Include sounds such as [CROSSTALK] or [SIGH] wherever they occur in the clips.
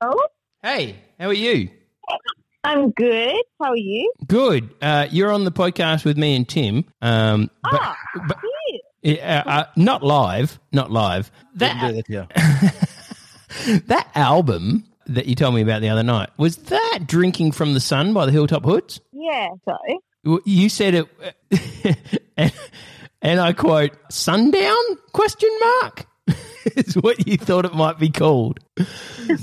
Oh, Hey, how are you? I'm good. How are you? Good. Uh, you're on the podcast with me and Tim. Um, but, Ah, but cute. uh, uh, not live, not live. That [LAUGHS] that album that you told me about the other night was that "Drinking from the Sun" by the Hilltop Hoods. Yeah, so. You said it, [LAUGHS] and, and I quote, "Sundown?" Question mark [LAUGHS] is what you thought it might be called. [LAUGHS]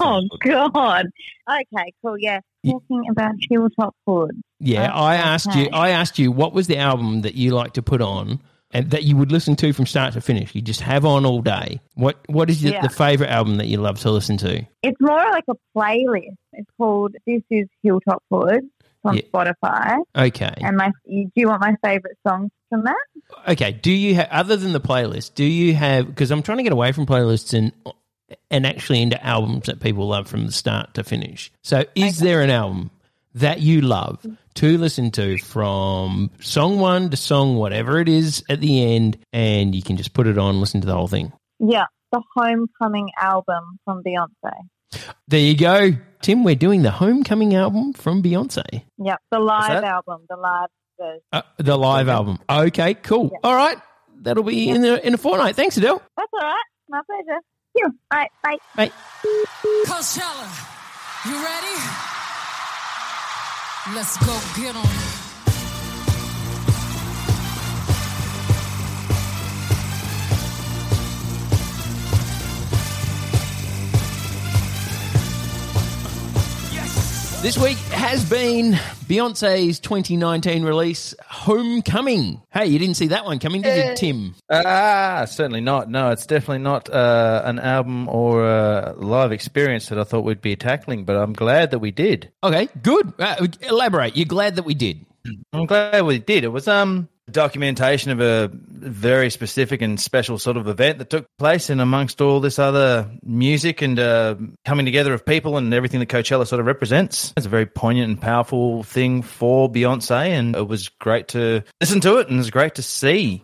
Oh, God. Okay, cool. Yeah. Talking about Hilltop Hood. Yeah, Oh, I asked you. I asked you what was the album that you like to put on and that you would listen to from start to finish. You just have on all day. What What is your, Yeah. the favorite album that you love to listen to? It's more like a playlist. It's called This Is Hilltop Hood on Yeah. Spotify. Okay, And my, do you want my favorite songs from that? okay. Do you have other than the playlist? Do you have? Because I'm trying to get away from playlists and and actually into albums that people love from the start to finish. So, is there an album that you love to listen to from song one to song whatever it is at the end, and you can just put it on, listen to the whole thing? Yeah, the Homecoming album from Beyonce. There you go, Tim. We're doing the Homecoming album from Beyonce, Yep, the live album, the live version. uh, the live album. Okay, cool. Yeah. All right, that'll be in a, in a fortnight. Thanks, Adele. That's all right. My pleasure. Yeah. All right, bye. Bye. Coachella, you ready? Let's go get 'em. This week has been Beyonce's 2019 release, Homecoming. Hey, you didn't see that one coming, did you, Tim? Ah, certainly not. No, it's definitely not uh, an album or a live experience that I thought we'd be tackling, but I'm glad that we did. Okay, good. Uh, elaborate. You're glad that we did. I'm glad we did. It was um documentation of a very specific and special sort of event that took place in amongst all this other music and uh, coming together of people and everything that Coachella sort of represents. It's a very poignant and powerful thing for Beyonce, and it was great to listen to it, and it was great to see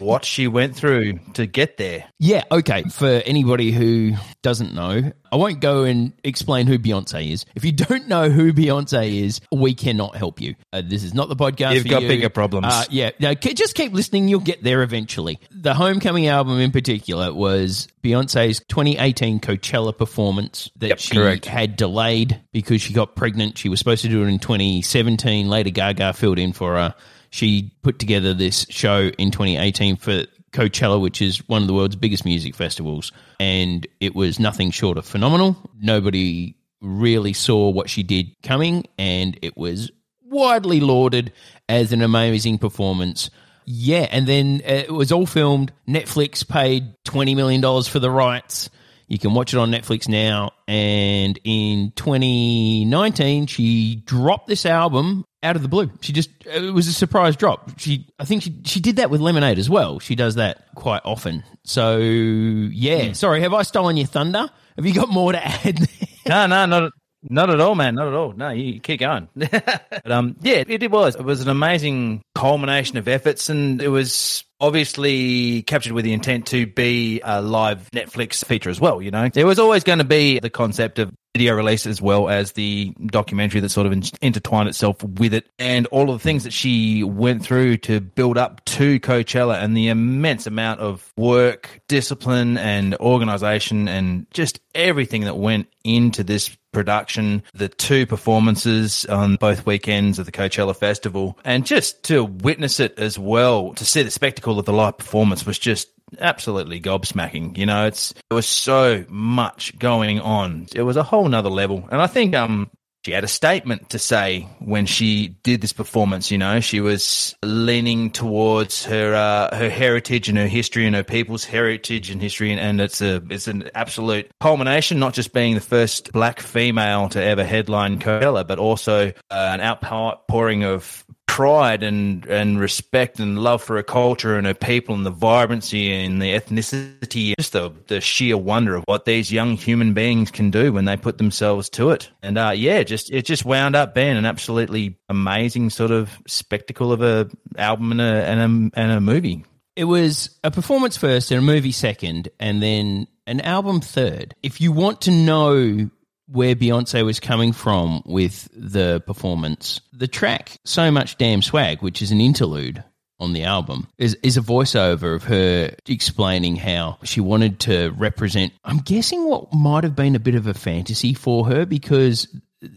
what she went through to get there. Yeah, okay. For anybody who doesn't know, I won't go and explain who Beyonce is. If you don't know who Beyonce is, we cannot help you. Uh, this is not the podcast. You've got you. bigger problems. Uh, yeah, no, just keep listening. You'll get there eventually. The Homecoming album, in particular, was Beyonce's 2018 Coachella performance that Yep, she correct. had delayed because she got pregnant. She was supposed to do it in 2017. Lady Gaga filled in for her. She put together this show in 2018 for Coachella, which is one of the world's biggest music festivals, and it was nothing short of phenomenal. Nobody really saw what she did coming, and it was widely lauded as an amazing performance. Yeah, and then uh, it was all filmed. Netflix paid $20 million for the rights. You can watch it on Netflix now. And in 2019, she dropped this album out of the blue. She just, it was a surprise drop. She, I think she, she did that with Lemonade as well. She does that quite often. So, yeah. Sorry, have I stolen your thunder? Have you got more to [LAUGHS] add? No, no, not not at all, man. Not at all. No, you keep going. [LAUGHS] but, um, yeah, it, it was. It was an amazing culmination of efforts, and it was obviously captured with the intent to be a live Netflix feature as well. You know, there was always going to be the concept of video release as well as the documentary that sort of in- intertwined itself with it and all of the things that she went through to build up to Coachella and the immense amount of work, discipline and organization and just everything that went into this production, the two performances on both weekends of the Coachella Festival, and just to witness it as well, to see the spectacle of the live performance was just absolutely gobsmacking. You know, it's there was so much going on. It was a whole nother level. And I think um she had a statement to say when she did this performance. You know, she was leaning towards her uh, her heritage and her history and her people's heritage and history, and, and it's a it's an absolute culmination. Not just being the first black female to ever headline Coachella, but also uh, an outpouring of pride and and respect and love for her culture and her people and the vibrancy and the ethnicity, just the the sheer wonder of what these young human beings can do when they put themselves to it. And uh, yeah, just it just wound up being an absolutely amazing sort of spectacle of a album and a and a, and a movie. It was a performance first and a movie second, and then an album third. If you want to know where Beyonce was coming from with the performance. The track "So Much Damn Swag," which is an interlude on the album, is is a voiceover of her explaining how she wanted to represent. I'm guessing what might have been a bit of a fantasy for her because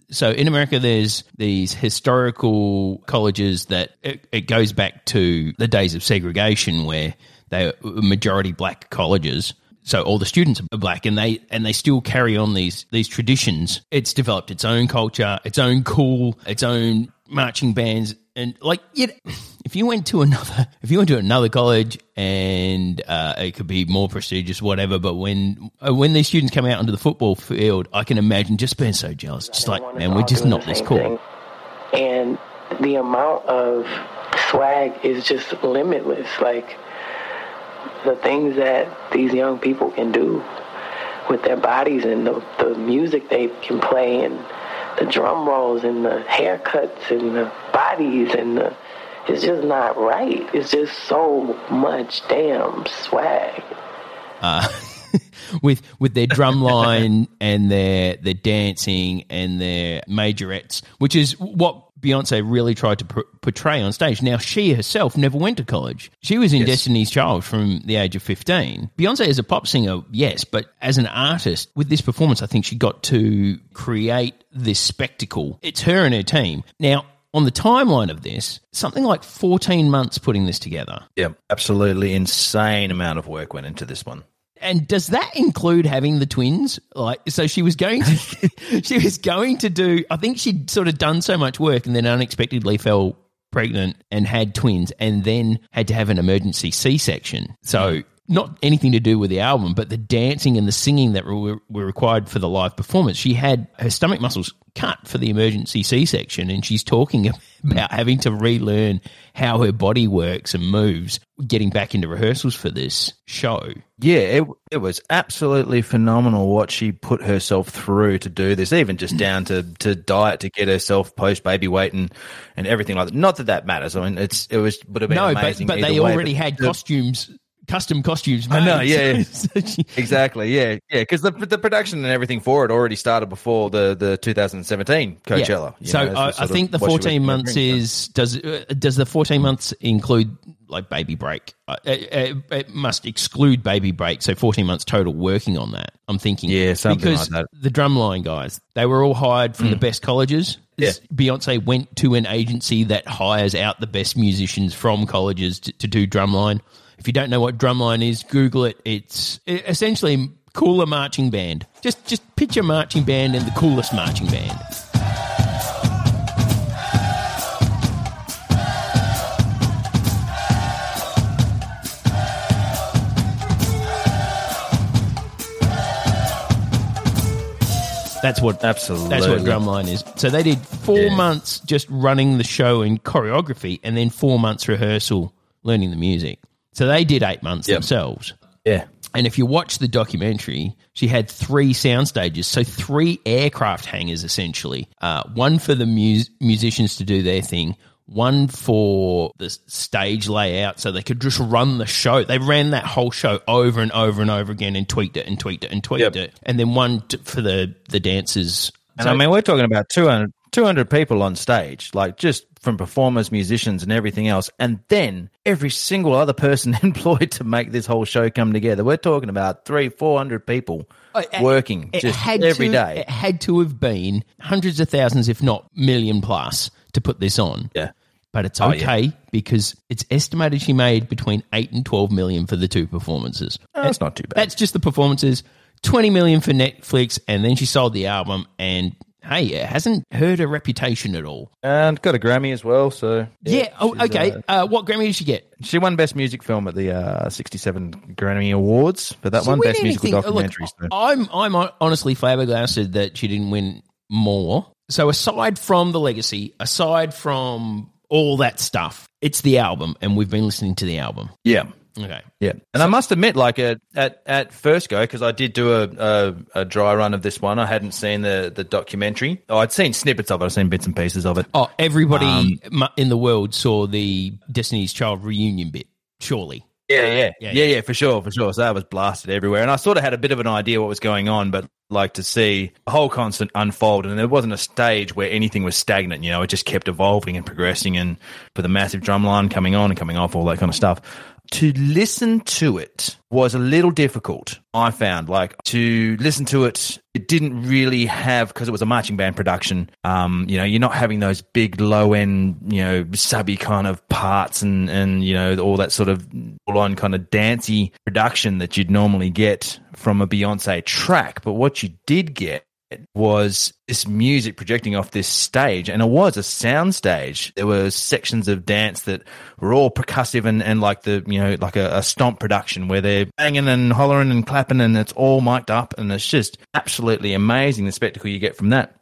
so in America, there's these historical colleges that it, it, goes back to the days of segregation where they were majority black colleges. So all the students are black, and they and they still carry on these these traditions. It's developed its own culture, its own cool, its own marching bands, and like yet [SIGHS] if you went to another if you went to another college and uh, it could be more prestigious whatever but when uh, when these students come out onto the football field i can imagine just being so jealous just like man we're just not this cool thing. and the amount of swag is just limitless like the things that these young people can do with their bodies and the, the music they can play and the drum rolls and the haircuts and the bodies and the it's just not right. It's just so much damn swag. Uh, [LAUGHS] with with their drum [LAUGHS] line and their their dancing and their majorettes, which is what Beyonce really tried to pr- portray on stage. Now, she herself never went to college. She was in yes. Destiny's Child from the age of 15. Beyonce is a pop singer, yes, but as an artist, with this performance, I think she got to create this spectacle. It's her and her team. Now, on the timeline of this, something like 14 months putting this together. Yeah, absolutely insane amount of work went into this one. And does that include having the twins? Like, so she was going to, [LAUGHS] she was going to do. I think she'd sort of done so much work and then unexpectedly fell pregnant and had twins, and then had to have an emergency C section. So not anything to do with the album, but the dancing and the singing that were, were required for the live performance. She had her stomach muscles cut for the emergency C section, and she's talking [LAUGHS] about having to relearn how her body works and moves, getting back into rehearsals for this show. Yeah, it, it was absolutely phenomenal what she put herself through to do this, even just down to, to diet to get herself post baby weight and, and everything like that. Not that that matters. I mean, it's it was would have been no, amazing. But, but they way, already but had the, costumes custom costumes. Made. I know, yeah, yeah. [LAUGHS] exactly, yeah, yeah. Because the the production and everything for it already started before the the 2017 Coachella. Yeah. So know, I, I think the 14 months is does uh, does the 14 months include like baby break? Uh, it, it, must exclude baby break. So 14 months total working on that. I'm thinking, yeah, something because like that. The drumline guys, they were all hired from mm. the best colleges. Yeah. Beyonce went to an agency that hires out the best musicians from colleges to, to do drumline. If you don't know what drumline is, Google it. It's essentially cooler marching band. Just just picture marching band and the coolest marching band. That's what absolutely. That's what drumline is. So they did four yeah. months just running the show in choreography, and then four months rehearsal, learning the music. So they did eight months yep. themselves. Yeah. And if you watch the documentary, she had three sound stages, so three aircraft hangars essentially. Uh, one for the mus- musicians to do their thing, one for the stage layout, so they could just run the show. They ran that whole show over and over and over again, and tweaked it and tweaked it and tweaked yep. it, and then one t- for the the dancers. And so, I mean, we're talking about 200, 200 people on stage, like just from performers, musicians, and everything else, and then every single other person [LAUGHS] employed to make this whole show come together. We're talking about three, four hundred people oh, working it just every to, day. It had to have been hundreds of thousands, if not million plus, to put this on. Yeah. But it's okay oh, yeah. because it's estimated she made between eight and twelve million for the two performances. Oh, that's not too bad. That's just the performances. Twenty million for Netflix, and then she sold the album, and hey, it hasn't hurt her reputation at all. And got a Grammy as well. So yeah. yeah oh, okay. Uh, uh, what Grammy did she get? She won Best Music Film at the uh, 67 Grammy Awards for that so one. Best Musical Documentary. Look, I'm I'm honestly flabbergasted that she didn't win more. So aside from the legacy, aside from all that stuff, it's the album, and we've been listening to the album. Yeah. Okay. Yeah, and so, I must admit, like at at, at first go, because I did do a, a, a dry run of this one. I hadn't seen the the documentary. Oh, I'd seen snippets of it. I've seen bits and pieces of it. Oh, everybody um, in the world saw the Destiny's Child reunion bit. Surely. Yeah, yeah, Yeah, yeah, yeah, for sure, for sure. So that was blasted everywhere, and I sort of had a bit of an idea what was going on, but like to see a whole concert unfold, and there wasn't a stage where anything was stagnant. You know, it just kept evolving and progressing, and with a massive drum line coming on and coming off, all that kind of stuff. To listen to it was a little difficult. I found like to listen to it, it didn't really have because it was a marching band production. Um, you know, you're not having those big low end, you know, subby kind of parts and and you know all that sort of full on kind of dancey production that you'd normally get from a Beyonce track. But what you did get was this music projecting off this stage and it was a sound stage. There were sections of dance that were all percussive and, and like the you know like a, a stomp production where they're banging and hollering and clapping and it's all mic'd up and it's just absolutely amazing the spectacle you get from that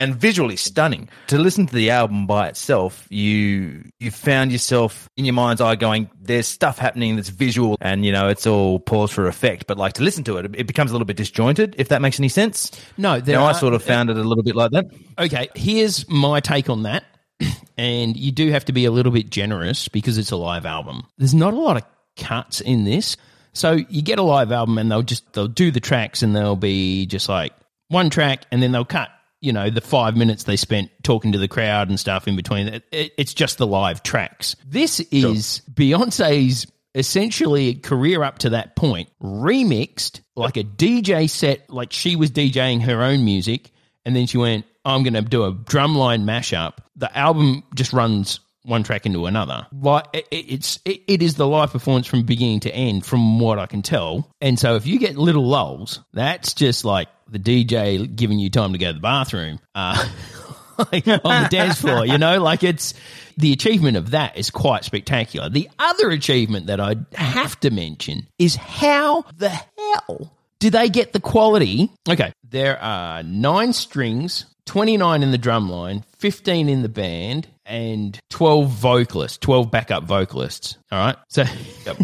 and visually stunning. To listen to the album by itself, you you found yourself in your mind's eye going, "There's stuff happening that's visual, and you know it's all pause for effect." But like to listen to it, it becomes a little bit disjointed. If that makes any sense. No, there Now I sort of found it a little bit like that. Okay, here's my take on that. [CLEARS THROAT] And you do have to be a little bit generous because it's a live album. There's not a lot of cuts in this. So you get a live album and they'll just they'll do the tracks and they'll be just like one track and then they'll cut, you know, the 5 minutes they spent talking to the crowd and stuff in between. It, it- it's just the live tracks. This is Beyonce's essentially career up to that point remixed like a DJ set like she was DJing her own music and then she went, I'm going to do a drumline mashup. The album just runs one track into another. Like it, it- it's it, is the live performance from beginning to end, from what I can tell. And so if you get little lulls, that's just like the DJ giving you time to go to the bathroom. Uh, [LAUGHS] on the dance floor, you know, like it's the achievement of that is quite spectacular. The other achievement that I have to mention is how the hell do they get the quality? Okay, there are nine strings, 29 in the drum line, 15 in the band, and 12 vocalists, 12 backup vocalists. All right. So,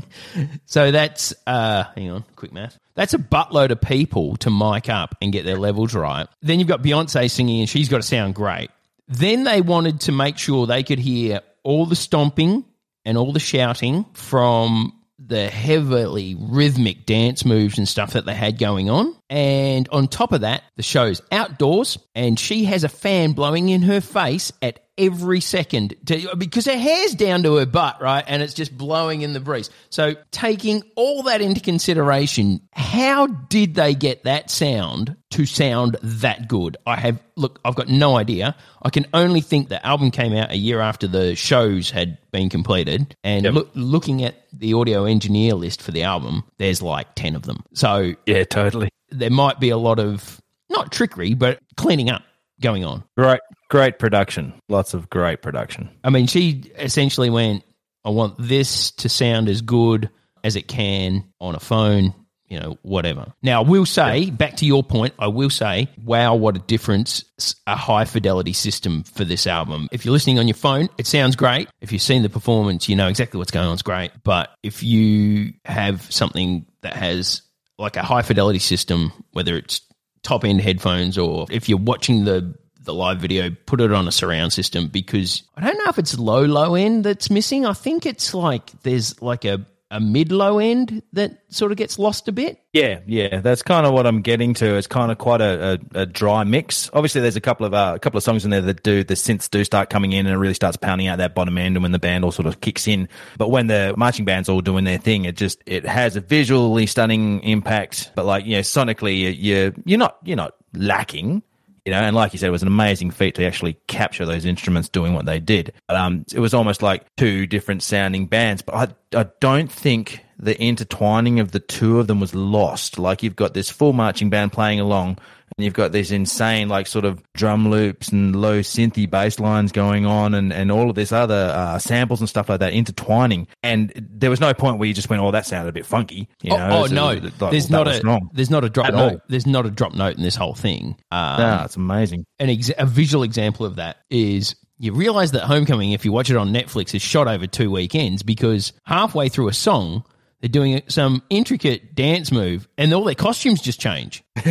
[LAUGHS] so that's, uh, hang on, quick math. That's a buttload of people to mic up and get their levels right. Then you've got Beyonce singing, and she's got to sound great. Then they wanted to make sure they could hear all the stomping and all the shouting from the heavily rhythmic dance moves and stuff that they had going on. And on top of that, the show's outdoors and she has a fan blowing in her face at every second to, because her hair's down to her butt, right? And it's just blowing in the breeze. So taking all that into consideration, how did they get that sound to sound that good? I have, look, I've got no idea. I can only think the album came out a year after the shows had been completed. And look, looking at the audio engineer list for the album, there's like 10 of them. So Yeah, totally. there might be a lot of, not trickery, but cleaning up going on. Great, great production. Lots of great production. I mean, she essentially went, I want this to sound as good as it can on a phone, you know, whatever. Now, I will say, back to your point, I will say, wow, what a difference a high fidelity system for this album. If you're listening on your phone, it sounds great. If you've seen the performance, you know exactly what's going on, it's great. But if you have something that has like a high fidelity system, whether it's top end headphones or if you're watching the the live video, put it on a surround system because I don't know if it's low low end that's missing. I think it's like there's like a a mid low end that sort of gets lost a bit. Yeah, yeah, that's kind of what I'm getting to. It's kind of quite a, a, a dry mix. Obviously, there's a couple of uh, a couple of songs in there that do the synths do start coming in and it really starts pounding out that bottom end, and when the band all sort of kicks in. But when the marching band's all doing their thing, it just it has a visually stunning impact. But like you know, sonically, you- you're you're not you're not lacking. You know, and like you said, it was an amazing feat to actually capture those instruments doing what they did. But, um, it was almost like two different sounding bands. But I, I don't think the intertwining of the two of them was lost. Like you've got this full marching band playing along, and you've got these insane like sort of drum loops and low synthy bass lines going on, and and all of this other uh, samples and stuff like that intertwining. And there was no point where you just went, "Oh, that sounded a bit funky." You know? oh, oh So, no, like, there's not a wrong. there's not a drop At note. all. There's not a drop note in this whole thing. Um, Nah, it's amazing. an ex- a visual example of that is you realize that Homecoming, if you watch it on Netflix, is shot over two weekends because halfway through a song, They're doing some intricate dance move, and all their costumes just change. [LAUGHS]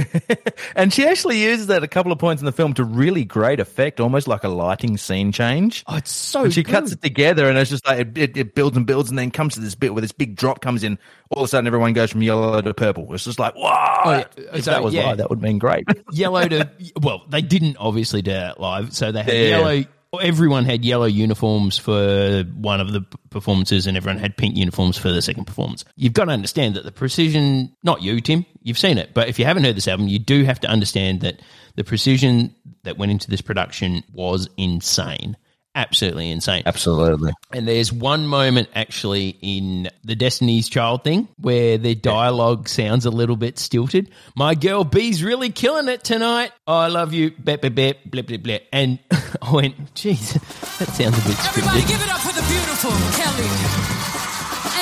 And she actually uses that at a couple of points in the film to really great effect, almost like a lighting scene change. Oh, it's so And she good. cuts it together, and it's just like it, it, it builds and builds, and then comes to this bit where this big drop comes in. All of a sudden, everyone goes from yellow to purple. It's just like, wow! Oh, yeah. If So, that was yeah. live, that would have been great. yellow to well, they didn't obviously do that live, so they had Yeah. yellow. Everyone had yellow uniforms for one of the performances, and everyone had pink uniforms for the second performance. You've got to understand that the precision, not you, Tim, you've seen it, but if you haven't heard this album, you do have to understand that the precision that went into this production was insane. Absolutely insane. Absolutely. And there's one moment actually in the Destiny's Child thing where their dialogue sounds a little bit stilted. My girl B's really killing it tonight. Oh, I love you. Bep, bep, bep, blip, blip, blip. And [LAUGHS] I went, jeez, that sounds a bit Everybody scripted. give it up for the beautiful Kelly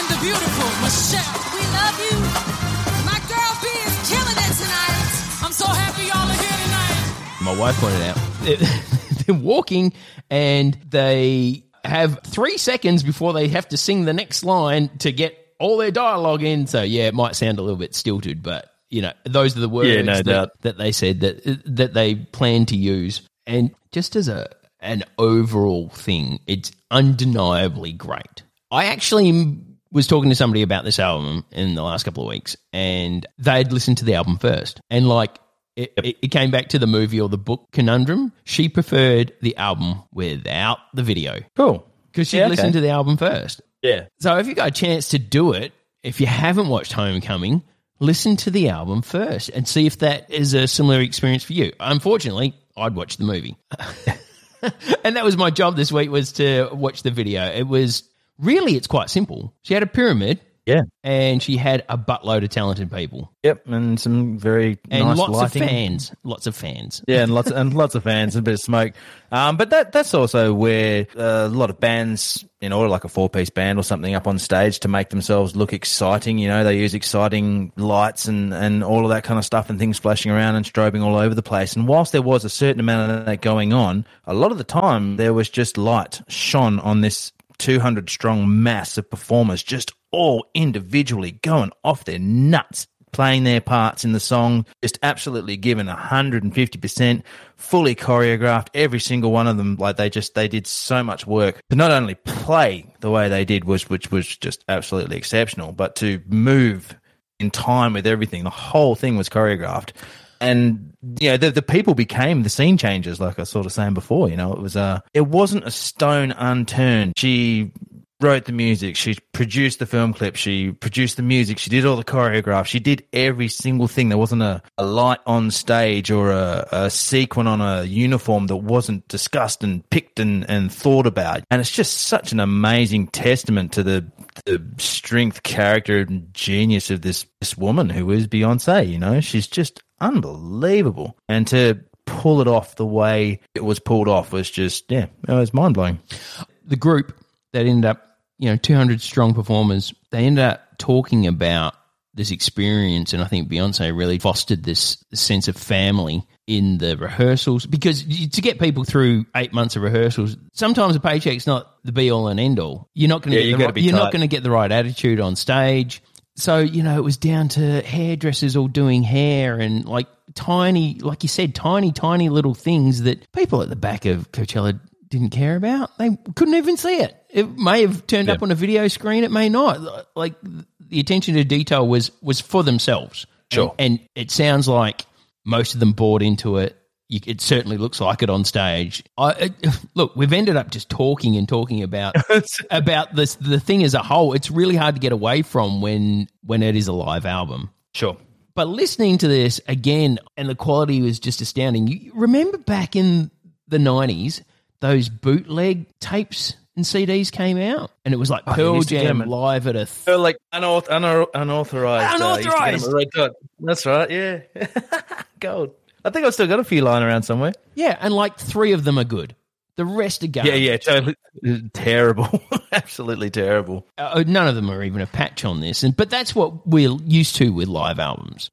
and the beautiful Michelle. We love you. My girl B is killing it tonight. I'm so happy y'all are here tonight. my wife pointed out [LAUGHS] they're walking and they have three seconds before they have to sing the next line to get all their dialogue in. So yeah, it might sound a little bit stilted, but you know those are the words Yeah, no that, doubt. that they said that that they plan to use. And just as a an overall thing, it's undeniably great. I actually was talking to somebody about this album in the last couple of weeks, and they'd listened to the album first, and like it, it, it came back to the movie or the book conundrum. She preferred the album without the video Cool. because she Yeah, okay. listened to the album first. Yeah. So if you got a chance to do it, if you haven't watched Homecoming, listen to the album first and see if that is a similar experience for you. Unfortunately, I'd watch the movie. [LAUGHS] and that was my job this week was to watch the video. It was really it's quite simple. She had a pyramid Yeah. and she had a buttload of talented people Yep. And some very and nice lots lighting. of fans, lots of fans. Yeah, and lots and lots of fans and a bit of smoke. Um, but that that's also where uh, a lot of bands, in order like a four piece band or something, up on stage to make themselves look exciting. You know, they use exciting lights and and all of that kind of stuff and things flashing around and strobing all over the place. And whilst there was a certain amount of that going on, a lot of the time there was just light shone on this 200 strong mass of performers, just all individually going off their nuts playing their parts in the song, just absolutely given 150%, fully choreographed, every single one of them. Like they just, they did so much work to not only play the way they did, was, which was just absolutely exceptional, but to move in time with everything. The whole thing was choreographed. And you know the the people became the scene changers, like I was sort of saying before. You know, it was uh it wasn't a stone unturned. She wrote the music, she produced the film clip, she produced the music, she did all the choreograph, she did every single thing. There wasn't a, a light on stage or a, a sequin on a uniform that wasn't discussed and picked and, and thought about. And it's just such an amazing testament to the the strength, character, and genius of this this woman who is Beyonce. You know, she's just unbelievable, and to pull it off the way it was pulled off was just yeah, it was mind blowing. the group that ended up, you know, 200 strong performers, they ended up talking about this experience. And I think Beyonce really fostered this sense of family in the rehearsals because to get people through eight months of rehearsals, sometimes a paycheck's not the be all and end all. You're not going to Yeah, get the gotta right, you're not going to get the right attitude on stage. So, you know, it was down to hairdressers all doing hair and like tiny, like you said, tiny, tiny little things that people at the back of Coachella didn't care about. They couldn't even see it. It may have turned up on a video screen. It may not. Like the attention to detail was was for themselves. Sure. And, and it sounds like most of them bought into it. You, it certainly looks like it on stage. I, it, [LAUGHS] look, we've ended up just talking and talking about [LAUGHS] about this the thing as a whole. It's really hard to get away from when when it is a live album. Sure. But listening to this again, and the quality was just astounding. You remember back in the nineties, those bootleg tapes and CDs came out, and it was like you Pearl used to get Jam live at a. Th- So like unor- unauthorized. uh, used to get them Unauthorized. at Red That's right. Yeah. [LAUGHS] Gold. I think I've still got a few lying around somewhere. yeah, and like three of them are good. The rest are garbage. Yeah, yeah, totally [LAUGHS] terrible, [LAUGHS] absolutely terrible. uh, none of them are even a patch on this, and but that's what we're used to with live albums.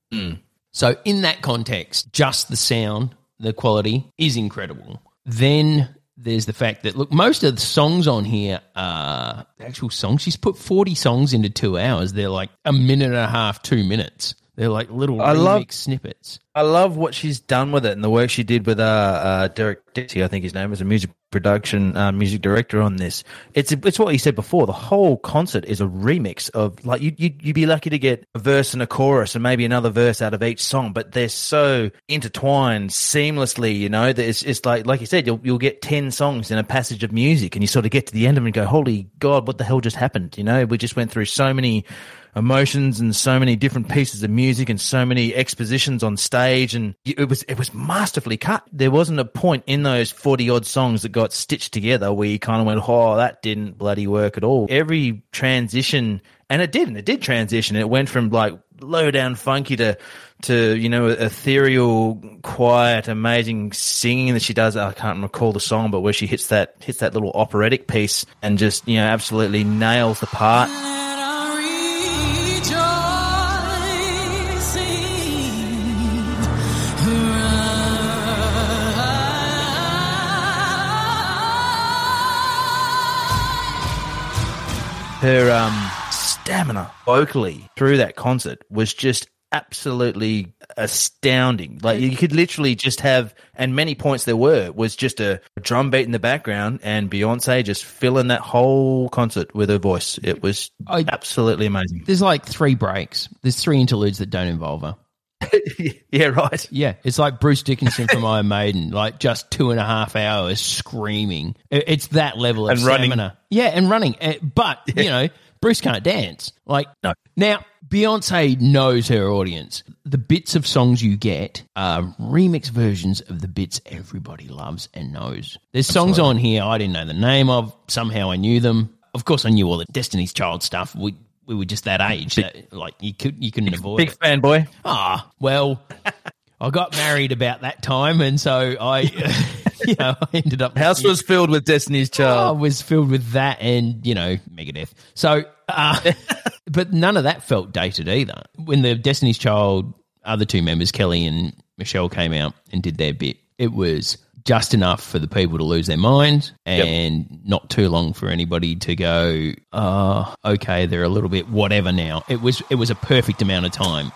So in that context, just the sound, the quality is incredible. Then there's the fact that look, most of the songs on here are actual songs. She's put 40 songs into two hours. They're like a minute and a half, two minutes. They're like little I love- snippets. I love what she's done with it and the work she did with uh, uh, Derek Dixie, I think his name is a music production uh, music director on this. It's it's what you said before. The whole concert is a remix of like you you you'd be lucky to get a verse and a chorus and maybe another verse out of each song, but they're so intertwined seamlessly. You know, that it's it's like like you said, you'll you'll get ten songs in a passage of music, and you sort of get to the end of it and go, "Holy God, what the hell just happened?" You know, we just went through so many emotions and so many different pieces of music and so many expositions on stage and it was it was masterfully cut there wasn't a point in those 40 odd songs that got stitched together where you kind of went oh that didn't bloody work at all. Every transition and it did and it did transition. It went from like low down funky to to you know ethereal quiet amazing singing that she does. I can't recall the song but where she hits that hits that little operatic piece and just you know absolutely nails the part her um, stamina vocally through that concert was just absolutely astounding. Like you could literally just have, and many points there were, was just a drum beat in the background and Beyonce just filling that whole concert with her voice. It was I- absolutely amazing. There's like three breaks. There's three interludes that don't involve her. [LAUGHS] yeah, right. Yeah, it's like Bruce Dickinson from [LAUGHS] Iron Maiden, like just two and a half hours screaming. It's that level of And running. stamina. Yeah, and running. Uh, But, [LAUGHS] you know, Bruce can't dance. Like, No. Now, Beyonce knows her audience. The bits of songs you get are remix versions of the bits everybody loves and knows. There's songs on here I didn't know the name of. Somehow I knew them. Of course, I knew all the Destiny's Child stuff. We we were just that age. that, like you could you couldn't avoid Big it. fanboy. Ah, well, I got married about that time, and so I, [LAUGHS] [LAUGHS] you know, I ended up. House was filled with Destiny's Child. I was filled with that, and you know, Megadeth. So, uh, [LAUGHS] but none of that felt dated either. When the Destiny's Child other two members, Kelly and Michelle, came out and did their bit, it was just enough for the people to lose their minds and not too long for anybody to go, uh, okay, they're a little bit whatever now. It was it was a perfect amount of time.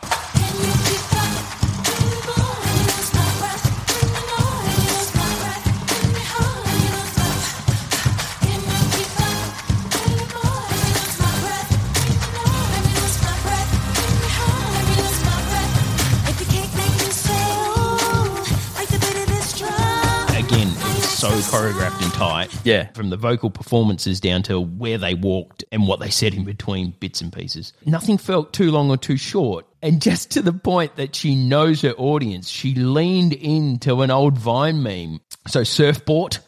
So choreographed and tight. Yeah. From the vocal performances down to where they walked and what they said in between bits and pieces. Nothing felt too long or too short. And [LAUGHS] just to the point that she knows her audience, she leaned into an old Vine meme. So, surfboard,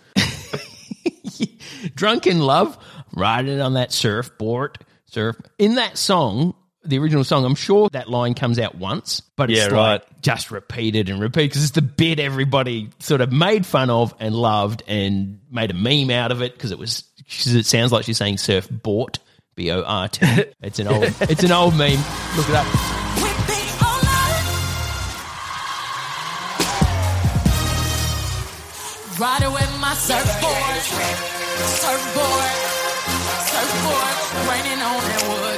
[LAUGHS] drunk in love, riding on that surfboard, surf. In that song, the original song, I'm sure that line comes out once, but it's Yeah, like right. just repeated and repeated because it's the bit everybody sort of made fun of and loved and made a meme out of it because it was. 'cause It sounds like she's saying surfboard, B O R T. [LAUGHS] It's an old, it's an old meme. Look it up. Riding with my surfboard, surfboard, surfboard, raining on that wood,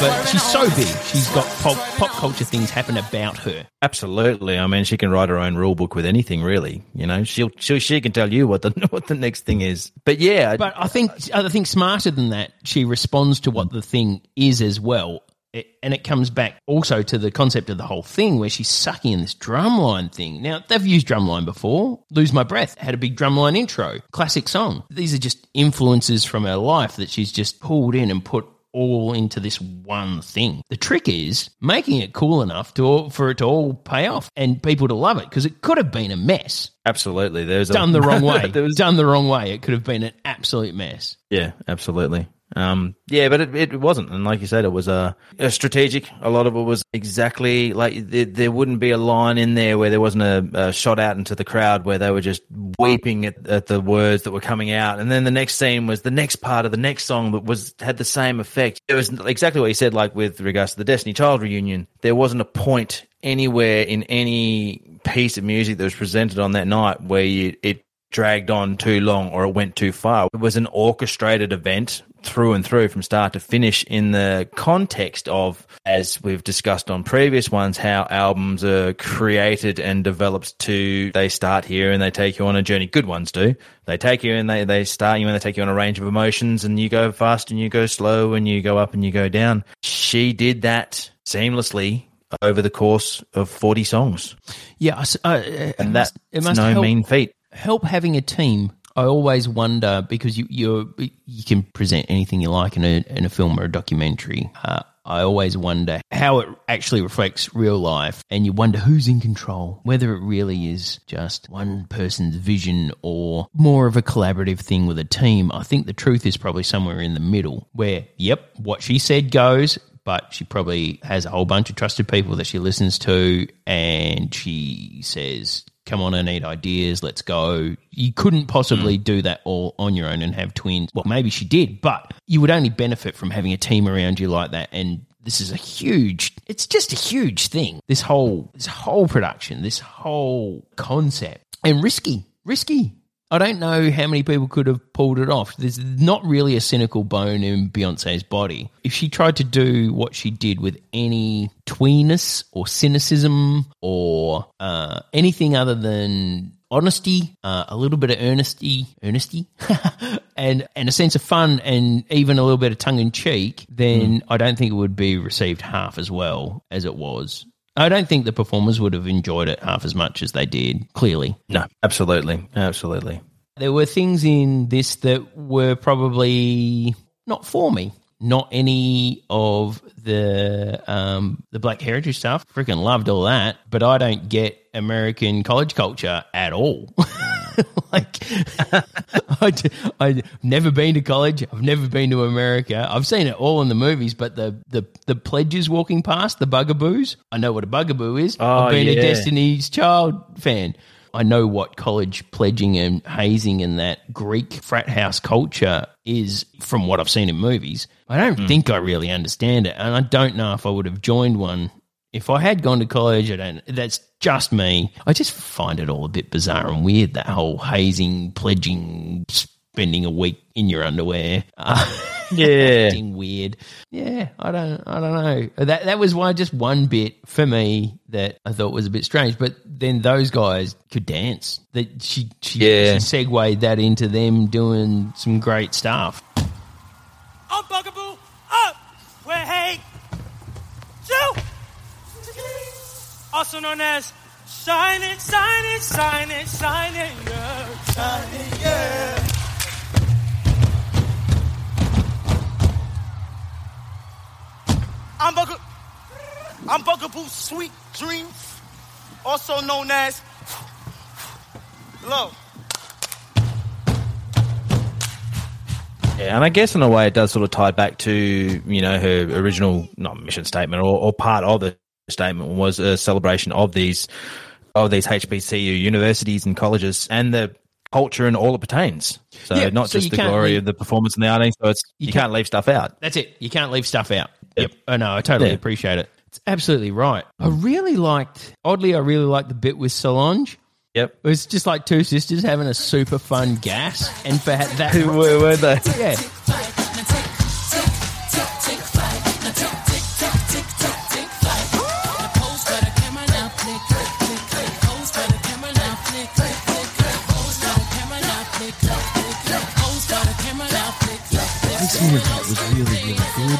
But she's so big. She's got pop, pop culture things happen about her. Absolutely. I mean, she can write her own rule book with anything, really. You know, she'll, she'll she can tell you what the [LAUGHS] what the next thing is. But yeah, But I think I think smarter than that, she responds to what the thing is as well. It, and it comes back also to the concept of the whole thing where she's sucking in this drumline thing. Now, they've used drumline before. Lose My Breath had a big drumline intro. Classic song. These are just influences from her life that she's just pulled in and put all into this one thing. The trick is making it cool enough to for it to all pay off and people to love it because it could have been a mess. absolutely. There's a, Done the wrong [LAUGHS] way. there was, Done the wrong way. It could have been an absolute mess. yeah, absolutely. Um, yeah, but it, it wasn't, and like you said, it was uh, a strategic. A lot of it was exactly like there, there wouldn't be a line in there where there wasn't a, a shot out into the crowd where they were just weeping at, at the words that were coming out, and then the next scene was the next part of the next song that was had the same effect. It was exactly what you said, like with regards to the Destiny Child reunion. There wasn't a point anywhere in any piece of music that was presented on that night where you, it dragged on too long or it went too far. It was an orchestrated event through and through from start to finish in the context of, as we've discussed on previous ones, how albums are created and developed to, they start here and they take you on a journey. Good ones do. They take you and they, they start you and they take you on a range of emotions and you go fast and you go slow and you go up and you go down. She did that seamlessly over the course of 40 songs. Yeah, uh, And that's it must no help, mean feat. help having a team. I always wonder because you you you can present anything you like in a in a film or a documentary. Uh, I always wonder how it actually reflects real life, and you wonder who's in control, whether it really is just one person's vision or more of a collaborative thing with a team. I think the truth is probably somewhere in the middle, where yep, what she said goes, but she probably has a whole bunch of trusted people that she listens to and she says come on i need ideas let's go. You couldn't possibly mm. do that all on your own and have twins. Well maybe she did but you would only benefit from having a team around you like that. And this is a huge it's just a huge thing. This whole this whole production this whole concept. And risky risky I don't know how many people could have pulled it off. There's not really a cynical bone in Beyonce's body. If she tried to do what she did with any tweeness or cynicism or uh, anything other than honesty, uh, a little bit of earnesty, earnesty, [LAUGHS] and and a sense of fun, and even a little bit of tongue in cheek, then I don't think it would be received half as well as it was. I don't think the performers would have enjoyed it half as much as they did. Clearly, No, absolutely. Absolutely. there were things in this that were probably not for me. Not any of the um, the Black Heritage stuff. Freaking loved all that, but I don't get American college culture at all. [LAUGHS] [LAUGHS] like, I, have never been to college. I've never been to America. I've seen it all in the movies, but the the the pledges walking past the bugaboos. I know what a bugaboo is. Oh, I've been a. Destiny's Child fan. I know what college pledging and hazing and that Greek frat house culture is from what I've seen in movies. I don't hmm. think I really understand it, and I don't know if I would have joined one if I had gone to college. I don't. That's just me. I just find it all a bit bizarre and weird. That whole hazing, pledging, spending a week in your underwear. Uh, [LAUGHS] Yeah. acting weird. Yeah, I don't, I don't know. That that was why just one bit for me that I thought was a bit strange. But then those guys could dance. That she, she, Yeah. she segued that into them doing some great stuff. I'm Bugaboo up where hey Joe also known as Shine it, shine it, shine it, shine it, yeah, shine it, yeah. I'm Bugaboo. I'm Bugaboo Sweet Dreams, also known as Love. Yeah, and I guess in a way it does sort of tie back to you know her original not mission statement or, or part of the statement was a celebration of these of these HBCU universities and colleges and the culture and all it pertains. So Yeah, not so just the glory leave- of the performance and the arting. So it's you, can't, can't- leave stuff out. That's it. You can't leave stuff out. Yep. Yep. Oh no, I totally Yeah. appreciate it. It's absolutely right. I really liked. Oddly, I really liked the bit with Solange. Yep. It was just like two sisters having a super fun gas, and for that, [LAUGHS] Where were they? yeah, of that was really, really good.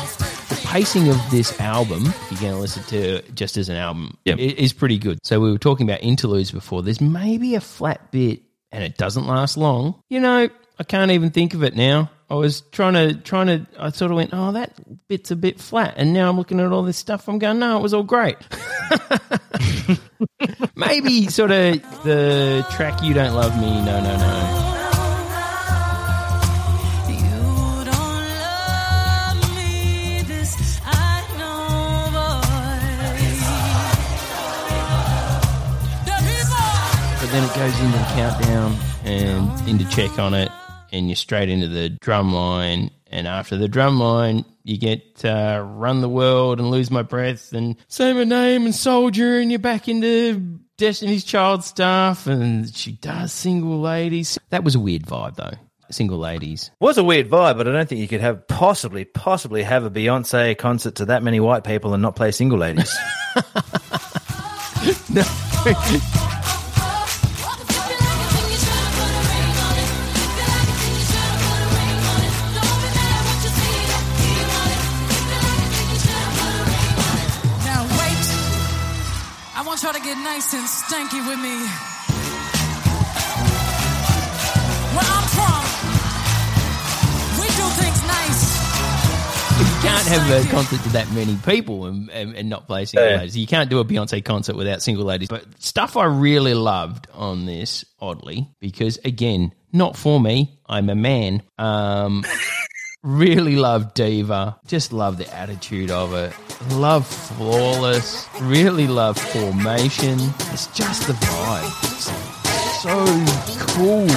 The pacing of this album, if you're going to listen to it just as an album, Yep. is pretty good. So we were talking about interludes before. There's maybe a flat bit, and it doesn't last long. You know, I can't even think of it now. I was trying to trying to. I sort of went, oh, that bit's a bit flat, and now I'm looking at all this stuff. I'm going, no, it was all great. [LAUGHS] maybe sort of the track "You Don't Love Me." No, no, no. Then it goes into the countdown and into check on it, and you're straight into the drum line. And after the drum line, you get uh, Run the World and Lose My Breath and Say My Name and Soldier, and you're back into Destiny's Child stuff, and she does single ladies. That was a weird vibe, though. Single ladies. was a weird vibe, but I don't think you could have possibly, possibly have a Beyonce concert to that many white people and not play single ladies. [LAUGHS] [LAUGHS] Now nice and stanky with me. Where I'm from, we do things nice. You can't have a concert to that many people and, and, and not play single Yeah. ladies. You can't do a Beyonce concert without single ladies. But stuff I really loved on this, oddly, because again, not for me. I'm a man. Um, [LAUGHS] really love Diva. Just love the attitude of it. Love Flawless. Really love Formation. It's just the vibe. It's so cool.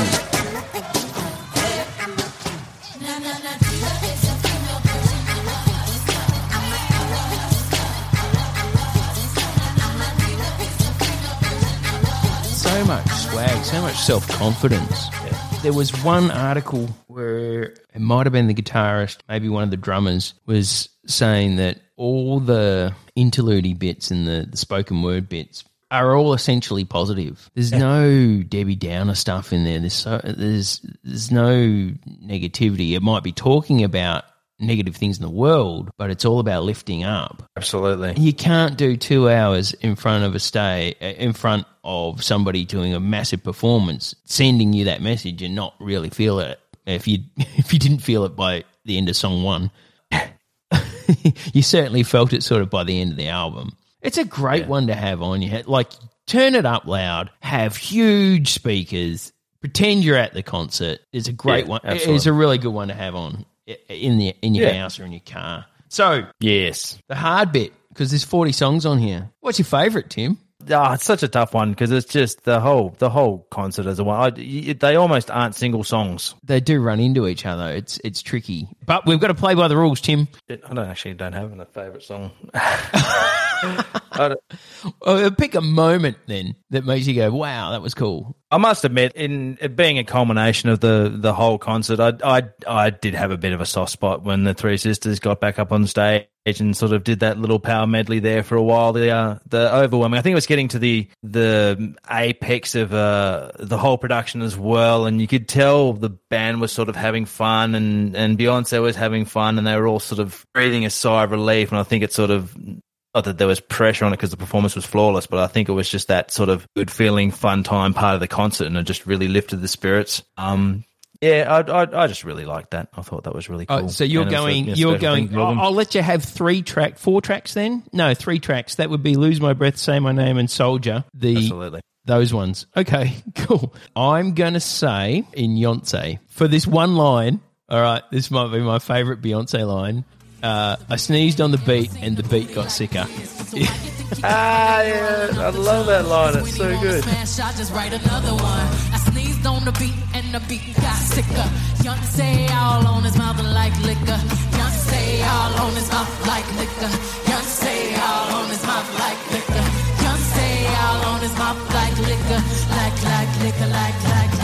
so much swag, so much self confidence. There was one article where it might have been the guitarist, maybe one of the drummers, was saying that all the interlude bits and the, the spoken word bits are all essentially positive. There's no Debbie Downer stuff in there. There's so, there's there's no negativity. It might be talking about negative things in the world, but it's all about lifting up. Absolutely. You can't do two hours in front of a stay in front of somebody doing a massive performance, sending you that message and not really feel it. If you [LAUGHS] if you didn't feel it by the end of song one, [LAUGHS] you certainly felt it sort of by the end of the album. It's a great one to have on your head. Like turn it up loud, have huge speakers, pretend you're at the concert. It's a great Yeah, one. absolutely. It's a really good one to have on in the in your Yeah. house or in your car. So Yes. the hard bit, because there's 40 songs on here. What's your favourite, Tim? Ah, it's such a tough one because it's just the whole the whole concert as a one. I, they almost aren't single songs. They do run into each other. It's it's tricky. But we've got to play by the rules, Tim. I don't actually don't have a favourite song. [LAUGHS] [LAUGHS] Uh, pick a moment then that makes you go, wow, that was cool. I must admit, in it being a culmination of the the whole concert, I I I did have a bit of a soft spot when the three sisters got back up on stage and sort of did that little power medley there for a while. The uh, the overwhelming, I think it was getting to the the apex of uh, the whole production as well, and you could tell the band was sort of having fun, and and Beyonce was having fun, and they were all sort of breathing a sigh of relief. And I think it sort of not that there was pressure on it because the performance was flawless, but I think it was just that sort of good feeling, fun time part of the concert, and it just really lifted the spirits. Um, yeah, I, I, I just really liked that. I thought that was really cool. Oh, so you're And was a, going, you're special going, thing for them. I'll, I'll let you have three track, four tracks then? No, three tracks. That would be Lose My Breath, Say My Name, and Soldier. The Absolutely. Those ones. Okay, [LAUGHS] cool. I'm going to say in Beyonce for this one line. All right, this might be my favorite Beyonce line. Uh, I sneezed on the beat and the beat got sicker. Ah, yeah, I love that line. It's so good. Smash, I just write another one. I sneezed on the beat and the beat got sicker. Beyonce all on his mouth like liquor. Beyonce all on his mouth like liquor. Beyonce all on his mouth like liquor. Beyonce all on his mouth like liquor. Like, like liquor, like, like, like liquor.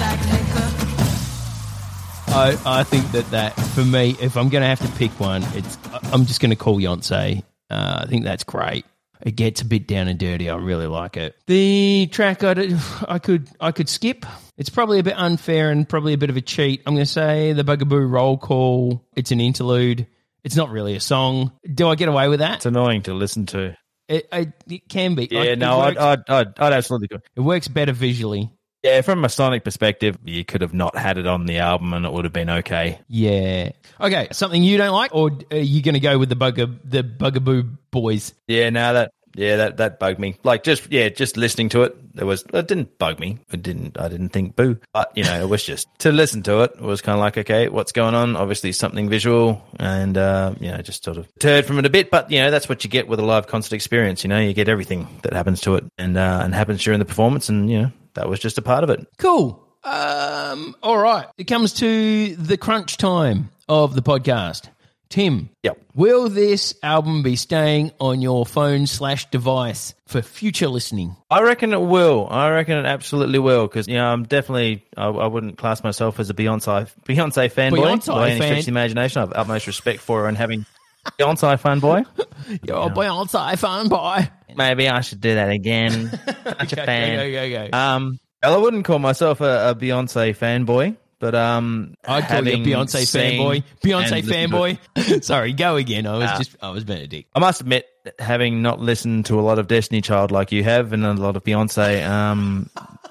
I, I think that that for me, if I'm going to have to pick one, it's I'm just going to call Beyonce. Uh, I think that's great. It gets a bit down and dirty. I really like it. The track I, [SIGHS] I could I could skip. It's probably a bit unfair and probably a bit of a cheat. I'm going to say the Bugaboo Roll Call. It's an interlude. It's not really a song. Do I get away with that? It's annoying to listen to. It, it, it can be. Yeah, Like, no, I'd, I'd, I'd, I'd absolutely go. it works better visually. Yeah, from a sonic perspective, you could have not had it on the album and it would have been okay. Yeah. Okay. Something you don't like, or are you going to go with the bugger the Bugaboo Boys? Yeah, no, that yeah, that that bugged me. Like just yeah, just listening to it, it was it didn't bug me. It didn't I didn't think boo. But you know, it was just to listen to it, it was kind of like okay, what's going on? Obviously something visual and uh, you know, just sort of turd from it a bit, but you know, that's what you get with a live concert experience, you know, you get everything that happens to it and uh, and happens during the performance and you know, that was just a part of it. Cool. Um, all right. It comes to the crunch time of the podcast. Tim. Yep. Will this album be staying on your phone slash device for future listening? I reckon it will. I reckon it absolutely will because you know I'm definitely I, I wouldn't class myself as a Beyonce Beyonce fanboy Beyonce by any fan. stretch of the imagination. I have utmost respect for her and having Beyonce fanboy. [LAUGHS] You're a Beyonce fanboy. Maybe I should do that again. [LAUGHS] Such a fan. Go, go, go, go. Um, well, I wouldn't call myself a, a Beyonce fanboy, but um, I'd call you a Beyonce fanboy. Beyonce and listened to it- fanboy. [LAUGHS] Sorry, go again. I was Ah. just, I was Benedict. I must admit, having not listened to a lot of Destiny Child like you have, and a lot of Beyonce, um,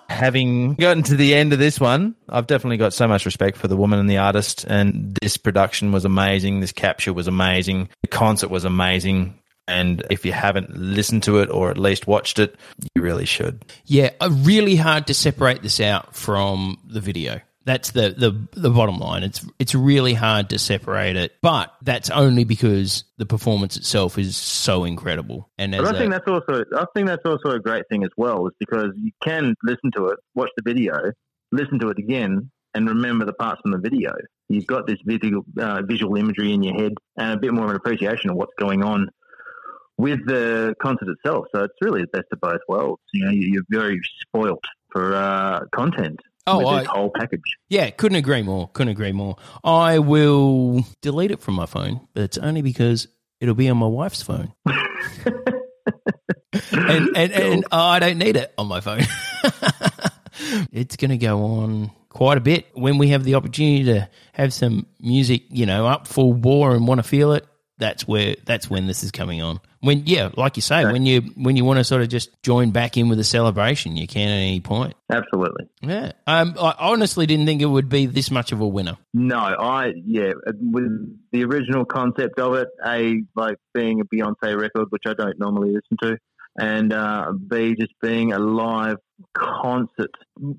having gotten to the end of this one, I've definitely got so much respect for the woman and the artist. And this production was amazing. This capture was amazing. The concert was amazing. And if you haven't listened to it or at least watched it, you really should. Yeah, uh, really hard to separate this out from the video. That's the, the the bottom line. It's it's really hard to separate it, but that's only because the performance itself is so incredible. And I think that's also I think that's also a great thing as well, is because you can listen to it, watch the video, listen to it again, and remember the parts from the video. You've got this visual uh, visual imagery in your head and a bit more of an appreciation of what's going on with the concert itself. So it's really the best of both worlds. You know, you- you're very spoilt for uh, content Oh, with I- this whole package. Yeah, couldn't agree more. Couldn't agree more. I will delete it from my phone, but it's only because it'll be on my wife's phone. [LAUGHS] and and, and I don't need it on my phone. [LAUGHS] it's going to go on quite a bit when we have the opportunity to have some music, you know, up full bore and want to feel it. That's where that's when this is coming on. When yeah, like you say, when you when you want to sort of just join back in with a celebration, you can at any point. Absolutely. Yeah, um, I honestly didn't think it would be this much of a winner. No, I yeah, with the original concept of it, a like being a Beyonce record, which I don't normally listen to, and uh, b just being a live concert.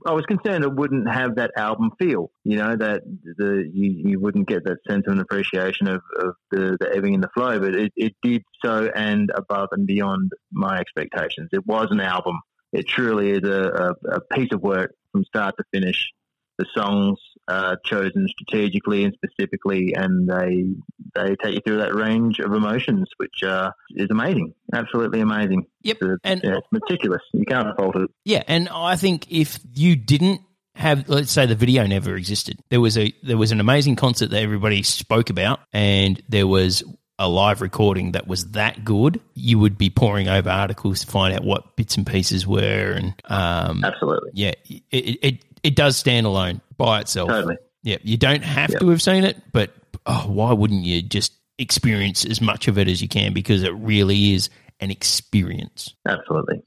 I was concerned it wouldn't have that album feel. You know that the you, you wouldn't get that sense of an appreciation of, of the, the ebbing and the flow, but it, it did so and above and beyond my expectations. It was an album. It truly is a, a, a piece of work from start to finish the songs uh, chosen strategically and specifically, and they they take you through that range of emotions, which uh, is amazing, absolutely amazing. Yep, It's, and- yeah, it's meticulous. You can't fault it. Yeah, and I think if you didn't have, let's say, the video never existed, there was a there was an amazing concert that everybody spoke about, and there was a live recording that was that good, you would be poring over articles to find out what bits and pieces were, and um, Absolutely, yeah, it, it it does stand alone by itself. totally. Yeah, you don't have to have seen it, but oh, why wouldn't you just experience as much of it as you can because it really is an experience. Absolutely.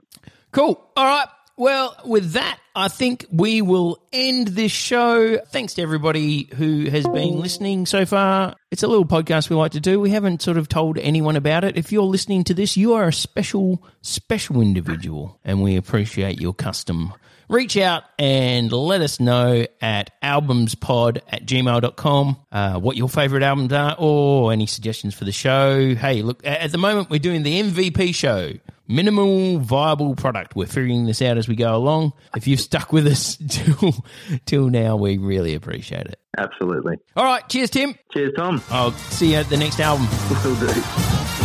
Cool. All right. Well, with that, I think we will end this show. Thanks to everybody who has been listening so far. It's a little podcast we like to do. We haven't sort of told anyone about it. If you're listening to this, you are a special, special individual, and we appreciate your custom. Reach out and let us know at albumspod at gmail.com uh, what your favorite albums are or any suggestions for the show. Hey, look, at the moment, we're doing the MVP show minimal viable product. We're figuring this out as we go along. If you've stuck with us [LAUGHS] till till now, we really appreciate it. Absolutely. All right, cheers, Tim. Cheers, Tom. I'll see you at the next album. [LAUGHS] Will do.